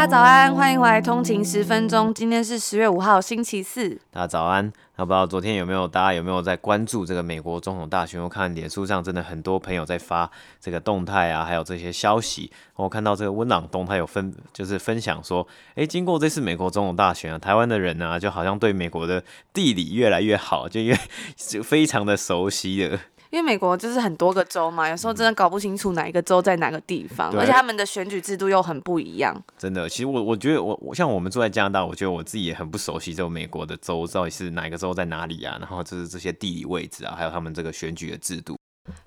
大家早安，欢迎回来通勤十分钟。今天是十月五号，星期四。大家早安。那不知道昨天有没有大家有没有在关注这个美国总统大选？我看脸书上真的很多朋友在发这个动态啊，还有这些消息。我看到这个温朗东他有分就是分享说，诶，经过这次美国总统大选啊，台湾的人呢、就好像对美国的地理越来越好，就越就 非常的熟悉了。因为美国就是很多个州嘛，有时候真的搞不清楚哪一个州在哪个地方，而且他们的选举制度又很不一样。真的，其实我我觉得我我像我们住在加拿大，我觉得我自己也很不熟悉这个美国的州到底是哪一个州在哪里啊，然后就是这些地理位置啊，还有他们这个选举的制度。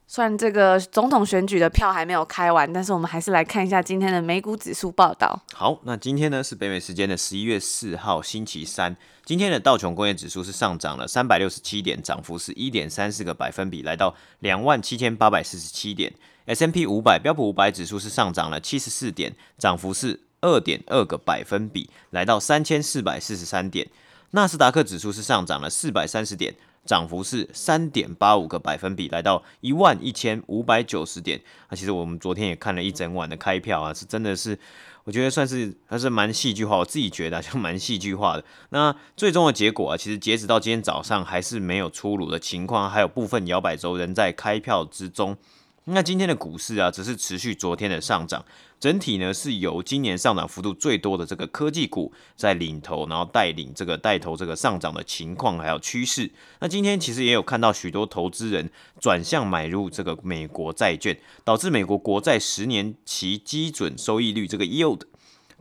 虽然这个总统选举的票还没有开完，但是我们还是来看一下今天的美股指数报道。好，那今天呢是北美时间的十一月四号星期三。今天的道琼工业指数是上涨了三百六十七点，涨幅是一点三四个百分比，来到两万七千八百四十七点。S&P 五百标普五百指数是上涨了七十四点，涨幅是二点二个百分比，来到三千四百四十三点。纳斯达克指数是上涨了四百三十点。涨幅是三点八五个百分比，来到一万一千五百九十点。那其实我们昨天也看了一整晚的开票啊，是真的是，我觉得算是还是蛮戏剧化。我自己觉得就蛮戏剧化的。那最终的结果啊，其实截止到今天早上还是没有出炉的情况，还有部分摇摆州仍在开票之中。那今天的股市啊，只是持续昨天的上涨，整体呢是由今年上涨幅度最多的这个科技股在领头，然后带领这个带头这个上涨的情况还有趋势。那今天其实也有看到许多投资人转向买入这个美国债券，导致美国国债十年期基准收益率这个 yield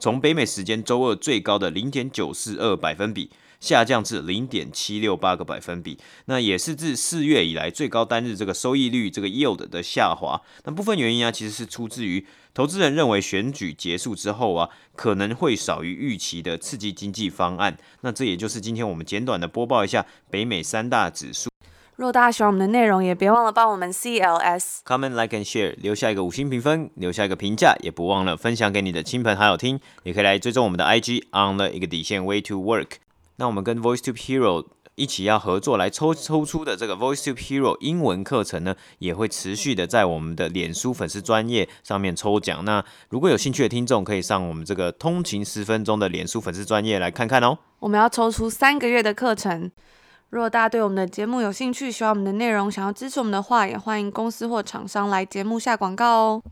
从北美时间周二最高的零点九四二百分比。下降至零点七六八个百分比，那也是自四月以来最高单日这个收益率这个 yield 的下滑。那部分原因啊，其实是出自于投资人认为选举结束之后啊，可能会少于预期的刺激经济方案。那这也就是今天我们简短的播报一下北美三大指数。若大家喜欢我们的内容，也别忘了帮我们 CLS comment like and share 留下一个五星评分，留下一个评价，也不忘了分享给你的亲朋好友听。也可以来追踪我们的 IG on the 一个底线 way to work。那我们跟 VoiceTube Hero 一起要合作来抽抽出的这个 VoiceTube Hero 英文课程呢，也会持续的在我们的脸书粉丝专页上面抽奖。那如果有兴趣的听众，可以上我们这个通勤十分钟的脸书粉丝专页来看看哦。我们要抽出三个月的课程。如果大家对我们的节目有兴趣，喜欢我们的内容，想要支持我们的话，也欢迎公司或厂商来节目下广告哦。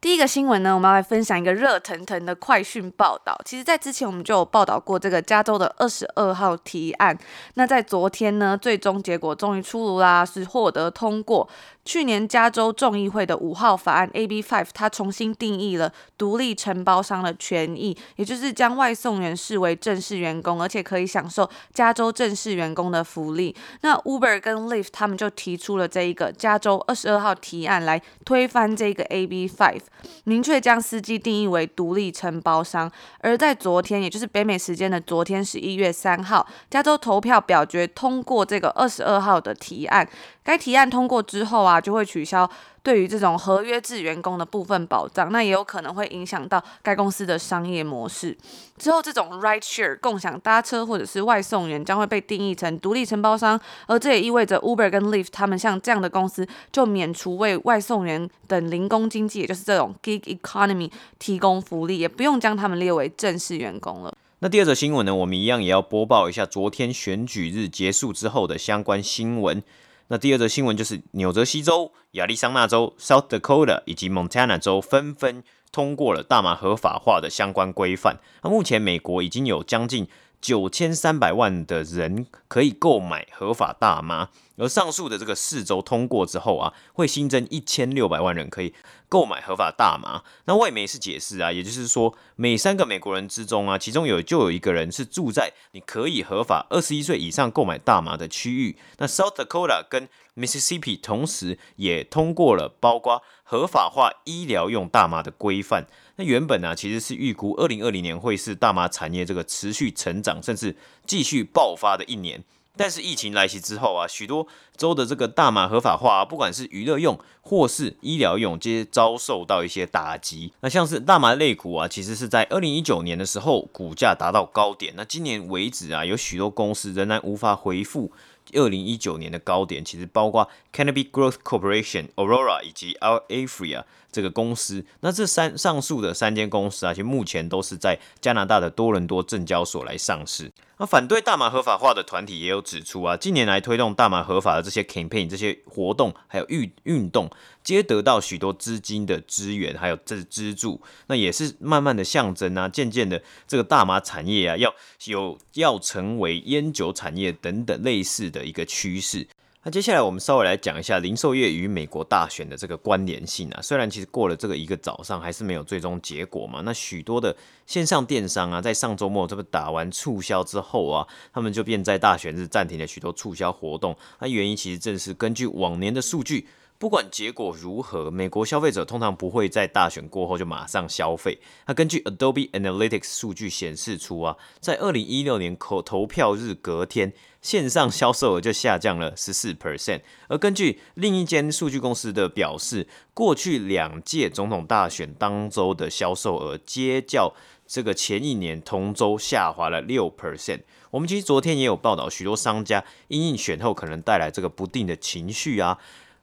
第一个新闻呢，我们要来分享一个热腾腾的快讯报道。其实，在之前我们就有报道过这个加州的二十二号提案。那在昨天呢，最终结果终于出炉啦，是获得通过。去年加州众议会的五号法案 AB Five，它重新定义了独立承包商的权益，也就是将外送员视为正式员工，而且可以享受加州正式员工的福利。那 Uber 跟 Lyft 他们就提出了这一个加州二十二号提案来推翻这个 AB Five。明确将司机定义为独立承包商，而在昨天，也就是北美时间的昨天十一月三号，加州投票表决通过这个二十二号的提案。该提案通过之后啊，就会取消对于这种合约制员工的部分保障，那也有可能会影响到该公司的商业模式。之后，这种 ride share 共享搭车或者是外送员将会被定义成独立承包商，而这也意味着 Uber 跟 Lyft 他们像这样的公司就免除为外送员等零工经济，也就是这种 gig economy 提供福利，也不用将他们列为正式员工了。那第二则新闻呢，我们一样也要播报一下昨天选举日结束之后的相关新闻。那第二则新闻就是，纽泽西州、亚利桑那州、South Dakota 以及 Montana 州纷纷通过了大麻合法化的相关规范。那目前美国已经有将近九千三百万的人可以购买合法大麻。而上述的这个四州通过之后啊，会新增一千六百万人可以购买合法大麻。那外媒是解释啊，也就是说，每三个美国人之中啊，其中有就有一个人是住在你可以合法二十一岁以上购买大麻的区域。那 South Dakota 跟 Mississippi 同时也通过了包括合法化医疗用大麻的规范。那原本呢、啊，其实是预估二零二零年会是大麻产业这个持续成长甚至继续爆发的一年。但是疫情来袭之后啊，许多州的这个大麻合法化啊，不管是娱乐用或是医疗用，皆遭受到一些打击。那像是大麻类股啊，其实是在二零一九年的时候股价达到高点，那今年为止啊，有许多公司仍然无法回复二零一九年的高点，其实包括 Canopy Growth Corporation、Aurora 以及 Aphria 这个公司。那这三上述的三间公司啊，其实目前都是在加拿大的多伦多证交所来上市。那反对大麻合法化的团体也有指出啊，近年来推动大麻合法的这些 campaign、这些活动还有运运动，皆得到许多资金的支援，还有这资助。那也是慢慢的象征啊，渐渐的这个大麻产业啊，要有要成为烟酒产业等等类似的一个趋势。那接下来我们稍微来讲一下零售业与美国大选的这个关联性啊。虽然其实过了这个一个早上，还是没有最终结果嘛。那许多的线上电商啊，在上周末这个打完促销之后啊，他们就便在大选日暂停了许多促销活动。那原因其实正是根据往年的数据。不管结果如何，美国消费者通常不会在大选过后就马上消费。那根据 Adobe Analytics 数据显示出啊，在二零一六年投投票日隔天，线上销售额就下降了十四 percent。而根据另一间数据公司的表示，过去两届总统大选当周的销售额皆较这个前一年同周下滑了六 percent。我们其实昨天也有报道，许多商家因应选后可能带来这个不定的情绪啊。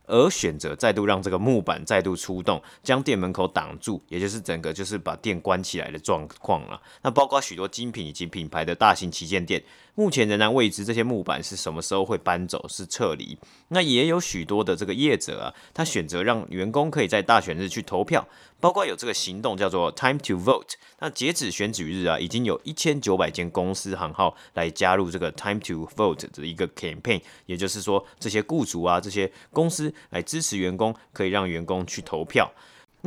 而选择再度让这个木板再度出动，将店门口挡住，也就是整个就是把店关起来的状况了。那包括许多精品以及品牌的大型旗舰店，目前仍然未知这些木板是什么时候会搬走，是撤离。那也有许多的这个业者啊，他选择让员工可以在大选日去投票。包括有这个行动叫做 Time to Vote，那截止选举日啊，已经有一千九百间公司行号来加入这个 Time to Vote 的一个 campaign，也就是说，这些雇主啊，这些公司来支持员工，可以让员工去投票。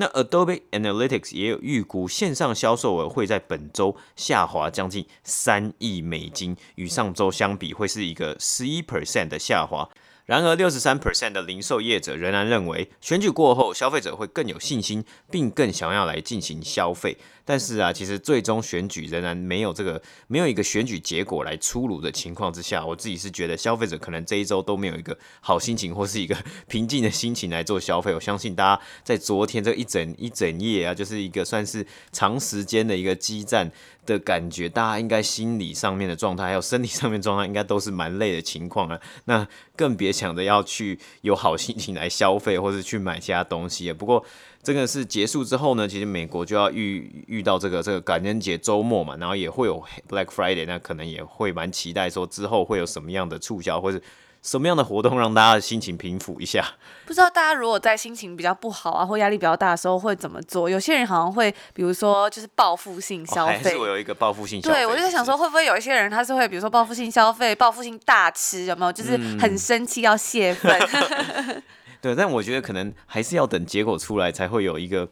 那 Adobe Analytics 也有预估，线上销售额会在本周下滑将近三亿美金，与上周相比，会是一个十一 percent 的下滑。然而，六十三 percent 的零售业者仍然认为，选举过后，消费者会更有信心，并更想要来进行消费。但是啊，其实最终选举仍然没有这个没有一个选举结果来出炉的情况之下，我自己是觉得消费者可能这一周都没有一个好心情或是一个 平静的心情来做消费。我相信大家在昨天这一整一整夜啊，就是一个算是长时间的一个激战的感觉，大家应该心理上面的状态还有身体上面状态应该都是蛮累的情况啊。那更别想着要去有好心情来消费或是去买其他东西。不过。这个是结束之后呢，其实美国就要遇遇到这个这个感恩节周末嘛，然后也会有 Black Friday，那可能也会蛮期待说之后会有什么样的促销或者什么样的活动让大家的心情平复一下。不知道大家如果在心情比较不好啊或压力比较大的时候会怎么做？有些人好像会，比如说就是报复性消费。哦、还是我有一个报复性消费。对，我就在想说，会不会有一些人他是会，比如说报复性消费、报复性大吃，有没有？就是很生气要泄愤。嗯 对，但我觉得可能还是要等结果出来，才会有一个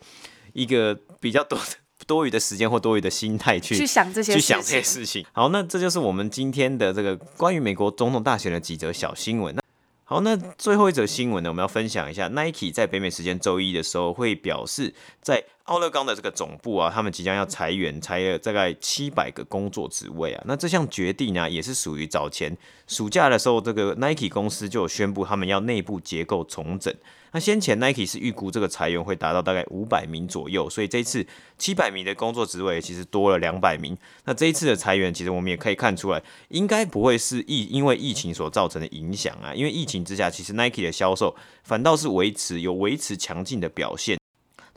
一个比较多多余的时间或多余的心态去去想这些去想这些事情。好，那这就是我们今天的这个关于美国总统大选的几则小新闻。那好，那最后一则新闻呢，我们要分享一下，Nike 在北美时间周一的时候会表示，在奥勒冈的这个总部啊，他们即将要裁员，裁了大概七百个工作职位啊。那这项决定呢，也是属于早前暑假的时候，这个 Nike 公司就有宣布他们要内部结构重整。那先前 Nike 是预估这个裁员会达到大概五百名左右，所以这次七百名的工作职位其实多了两百名。那这一次的裁员，其实我们也可以看出来，应该不会是疫因为疫情所造成的影响啊。因为疫情之下，其实 Nike 的销售反倒是维持有维持强劲的表现。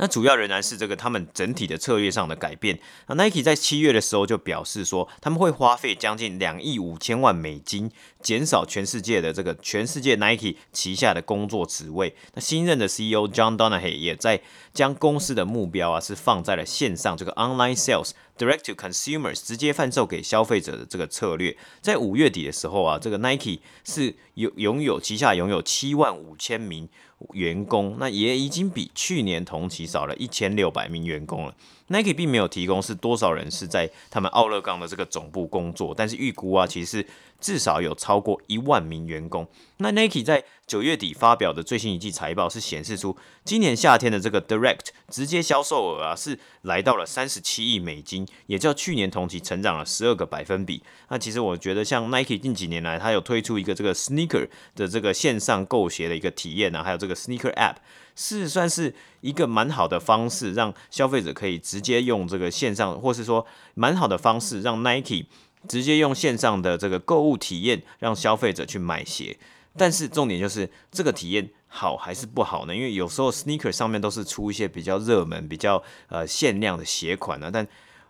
那主要仍然是这个他们整体的策略上的改变。那 Nike 在七月的时候就表示说，他们会花费将近两亿五千万美金，减少全世界的这个全世界 Nike 旗下的工作职位。那新任的 CEO John Donahoe 也在将公司的目标啊是放在了线上这个 online sales direct to consumers 直接贩售给消费者的这个策略。在五月底的时候啊，这个 Nike 是有拥有旗下拥有七万五千名员工，那也已经比去年同期少了一千六百名员工了。Nike 并没有提供是多少人是在他们奥勒冈的这个总部工作，但是预估啊，其实至少有超过一万名员工。那 Nike 在九月底发表的最新一季财报是显示出，今年夏天的这个 Direct 直接销售额啊是来到了三十七亿美金，也较去年同期成长了十二个百分比。那其实我觉得，像 Nike 近几年来，它有推出一个这个 Sneaker 的这个线上购鞋的一个体验啊，还有这个 Sneaker App。是算是一个蛮好的方式，让消费者可以直接用这个线上，或是说蛮好的方式，让 Nike 直接用线上的这个购物体验，让消费者去买鞋。但是重点就是这个体验好还是不好呢？因为有时候 Sneaker 上面都是出一些比较热门、比较呃限量的鞋款呢。但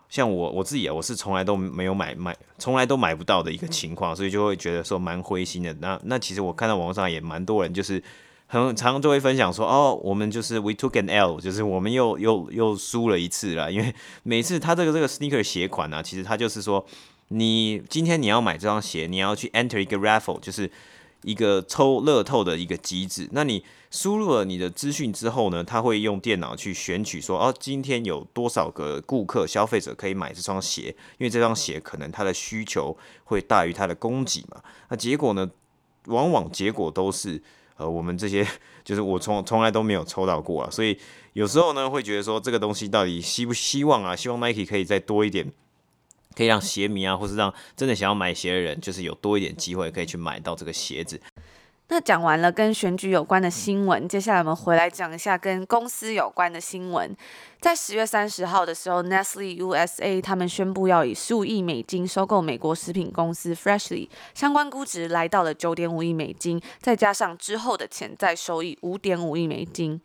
像我我自己啊，我是从来都没有买买，从来都买不到的一个情况，所以就会觉得说蛮灰心的。那那其实我看到网上也蛮多人就是。很常就会分享说，哦，我们就是 we took an L，就是我们又又又输了一次了。因为每次他这个这个 sneaker 鞋款呢、其实他就是说，你今天你要买这双鞋，你要去 enter 一个 raffle，就是一个抽乐透的一个机制。那你输入了你的资讯之后呢，他会用电脑去选取说，哦，今天有多少个顾客消费者可以买这双鞋，因为这双鞋可能它的需求会大于它的供给嘛。那结果呢，往往结果都是。呃，我们这些就是我从从来都没有抽到过啊，所以有时候呢会觉得说这个东西到底希不希望啊？希望 Nike 可以再多一点，可以让鞋迷啊，或是让真的想要买鞋的人，就是有多一点机会可以去买到这个鞋子。那讲完了跟选举有关的新闻，接下来我们回来讲一下跟公司有关的新闻。在十月三十号的时候，Nestle USA 他们宣布要以十五亿美金收购美国食品公司 Freshly，相关估值来到了九点五亿美金，再加上之后的潜在收益五点五亿美金。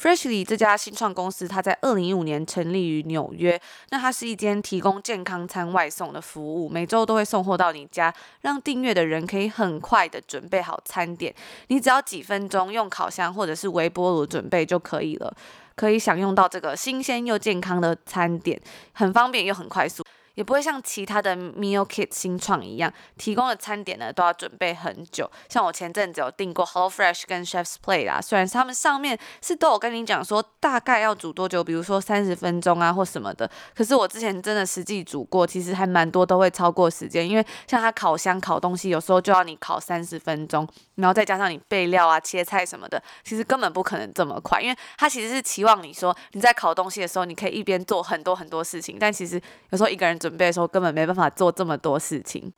Freshly 这家新创公司，它在二零一五年成立于纽约。那它是一间提供健康餐外送的服务，每周都会送货到你家，让订阅的人可以很快的准备好餐点。你只要几分钟用烤箱或者是微波炉准备就可以了，可以享用到这个新鲜又健康的餐点，很方便又很快速。也不会像其他的 Meal Kit 新创一样，提供的餐点呢都要准备很久。像我前阵子有订过 HelloFresh 跟 Chef's Plate 啦，虽然他们上面是都有跟你讲说大概要煮多久，比如说三十分钟啊或什么的，可是我之前真的实际煮过，其实还蛮多都会超过时间，因为像它烤箱烤东西，有时候就要你烤三十分钟，然后再加上你备料啊、切菜什么的，其实根本不可能这么快，因为它其实是期望你说你在烤东西的时候，你可以一边做很多很多事情，但其实有时候一个人。准备的时候根本没办法做这么多事情。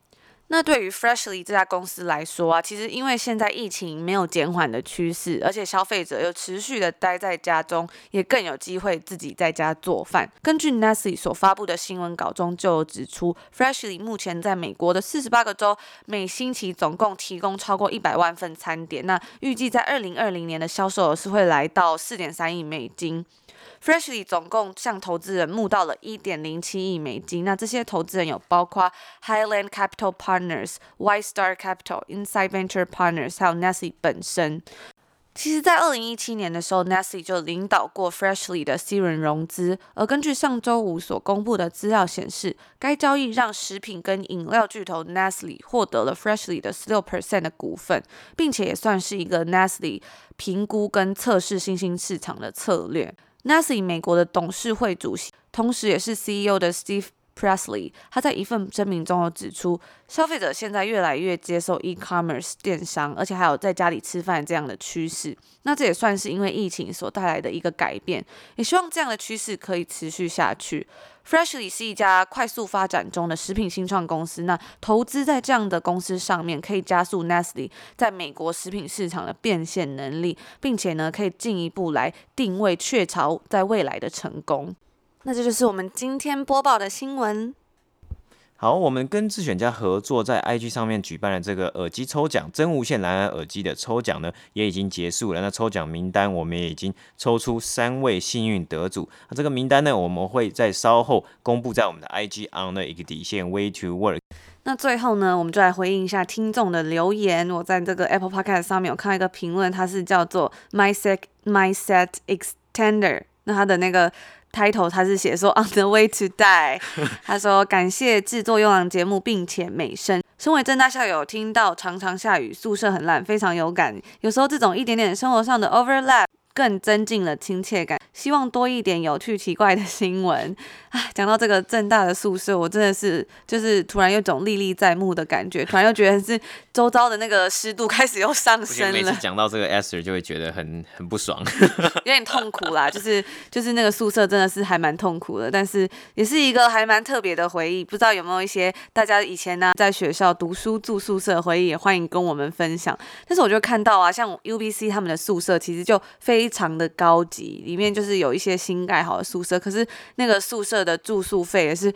那对于 Freshly 这家公司来说啊，其实因为现在疫情没有减缓的趋势，而且消费者又持续的待在家中，也更有机会自己在家做饭。根据 Nestle 所发布的新闻稿中就指出，Freshly 目前在美国的四十八个州，每星期总共提供超过一百万份餐点。那预计在二零二零年的销售额是会来到四点三亿美金。Freshly 总共向投资人募到了一点零七亿美金，那这些投资人有包括 Highland Capital Partners、White Star Capital、Inside Venture Partners，还有 Nestle 本身。其实，在二零一七年的时候，Nestle 就领导过 Freshly 的 C 轮融资，而根据上周五所公布的资料显示，该交易让食品跟饮料巨头 Nestle 获得了 Freshly 的十六 percent 的股份，并且也算是一个 Nestle 评估跟测试新兴市场的策略。Nasi 美国的董事会主席，同时也是 CEO 的 Steve Presley，他在一份声明中有指出，消费者现在越来越接受 e-commerce 电商，而且还有在家里吃饭这样的趋势。那这也算是因为疫情所带来的一个改变，也希望这样的趋势可以持续下去。Freshly 是一家快速发展中的食品新创公司，那投资在这样的公司上面，可以加速 Nestle 在美国食品市场的变现能力，并且呢，可以进一步来定位雀巢在未来的成功。那这就是我们今天播报的新闻。好，我们跟自选家合作，在 IG 上面举办了这个耳机抽奖，真无线蓝牙耳机的抽奖呢，也已经结束了。那抽奖名单我们也已经抽出三位幸运得主。那这个名单呢，我们会在稍后公布在我们的 IG on 的一个底线 Way to Work。那最后呢，我们就来回应一下听众的留言。我在这个 Apple Podcast 上面有看到一个评论，它是叫做 MySet MySet Extender，那它的那个。Title 他是写说 On the way to die，他说感谢制作优良节目并且美声。身为正大校友，听到常常下雨，宿舍很烂，非常有感。有时候这种一点点生活上的 overlap，更增进了亲切感。希望多一点有趣奇怪的新闻。唉，讲到这个正大的宿舍，我真的是就是突然有种历历在目的感觉，突然又觉得是周遭的那个湿度开始又上升了。每次讲到这个 Esther 就会觉得很很不爽，有点痛苦啦。就是就是那个宿舍真的是还蛮痛苦的，但是也是一个还蛮特别的回忆。不知道有没有一些大家以前呢、啊、在学校读书住宿舍的回忆，也欢迎跟我们分享。但是我就看到啊，像 UBC 他们的宿舍其实就非常的高级，里面就是有一些新盖好的宿舍，可是那个宿舍的住宿费也是。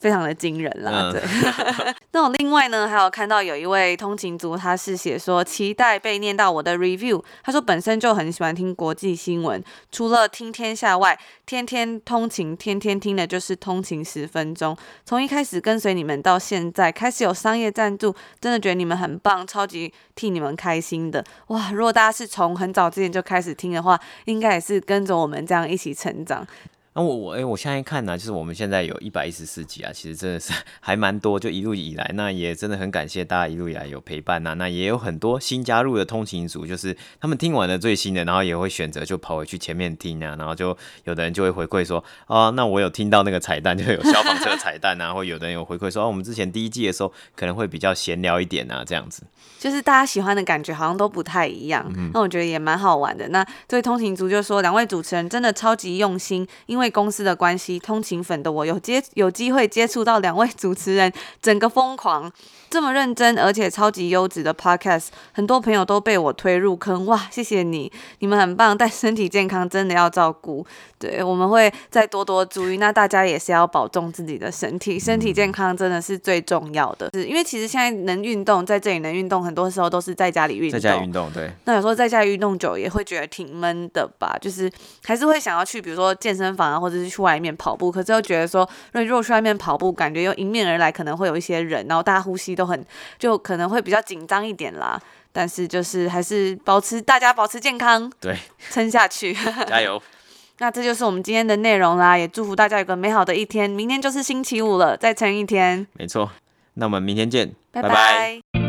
非常的惊人啦，对。嗯、那我另外呢，还有看到有一位通勤族，他是写说期待被念到我的 review。他说本身就很喜欢听国际新闻，除了听天下外，天天通勤，天天听的就是通勤十分钟。从一开始跟随你们到现在，开始有商业赞助，真的觉得你们很棒，超级替你们开心的。哇，如果大家是从很早之前就开始听的话，应该也是跟着我们这样一起成长。那我我哎，我现在看呢，就是我们现在有一百一十四集啊，其实真的是 还蛮多，就一路以来，那也真的很感谢大家一路以来有陪伴呐。那也有很多新加入的通勤族，就是他们听完了最新的，然后也会选择就跑回去前面听啊，然后就有的人就会回馈说，啊，那我有听到那个彩蛋，就有消防车彩蛋啊，或有的人有回馈说，哦，我们之前第一季的时候可能会比较闲聊一点啊，这样子，就是大家喜欢的感觉好像都不太一样，嗯、那我觉得也蛮好玩的。那这位通勤族就说，两位主持人真的超级用心，因因为公司的关系。通勤粉的我有接有机会接触到两位主持人，整个疯狂，这么认真而且超级优质的 podcast，很多朋友都被我推入坑，哇，谢谢你，你们很棒，但身体健康真的要照顾，对，我们会再多多注意，那大家也是要保重自己的身体，身体健康真的是最重要的，是因为其实现在能运动，在这里能运动，很多时候都是在家里运动，在家运动，对，那有时候在家运动久也会觉得挺闷的吧，就是还是会想要去，比如说健身房啊，或者是去外面。跑步，可是又觉得说，如果去外面跑步，感觉又迎面而来，可能会有一些人，然后大家呼吸都很，就可能会比较紧张一点啦。但是就是还是保持大家保持健康，对，撑下去，加油。那这就是我们今天的内容啦，也祝福大家有个美好的一天。明天就是星期五了，再撑一天。没错，那我们明天见，拜拜。拜拜。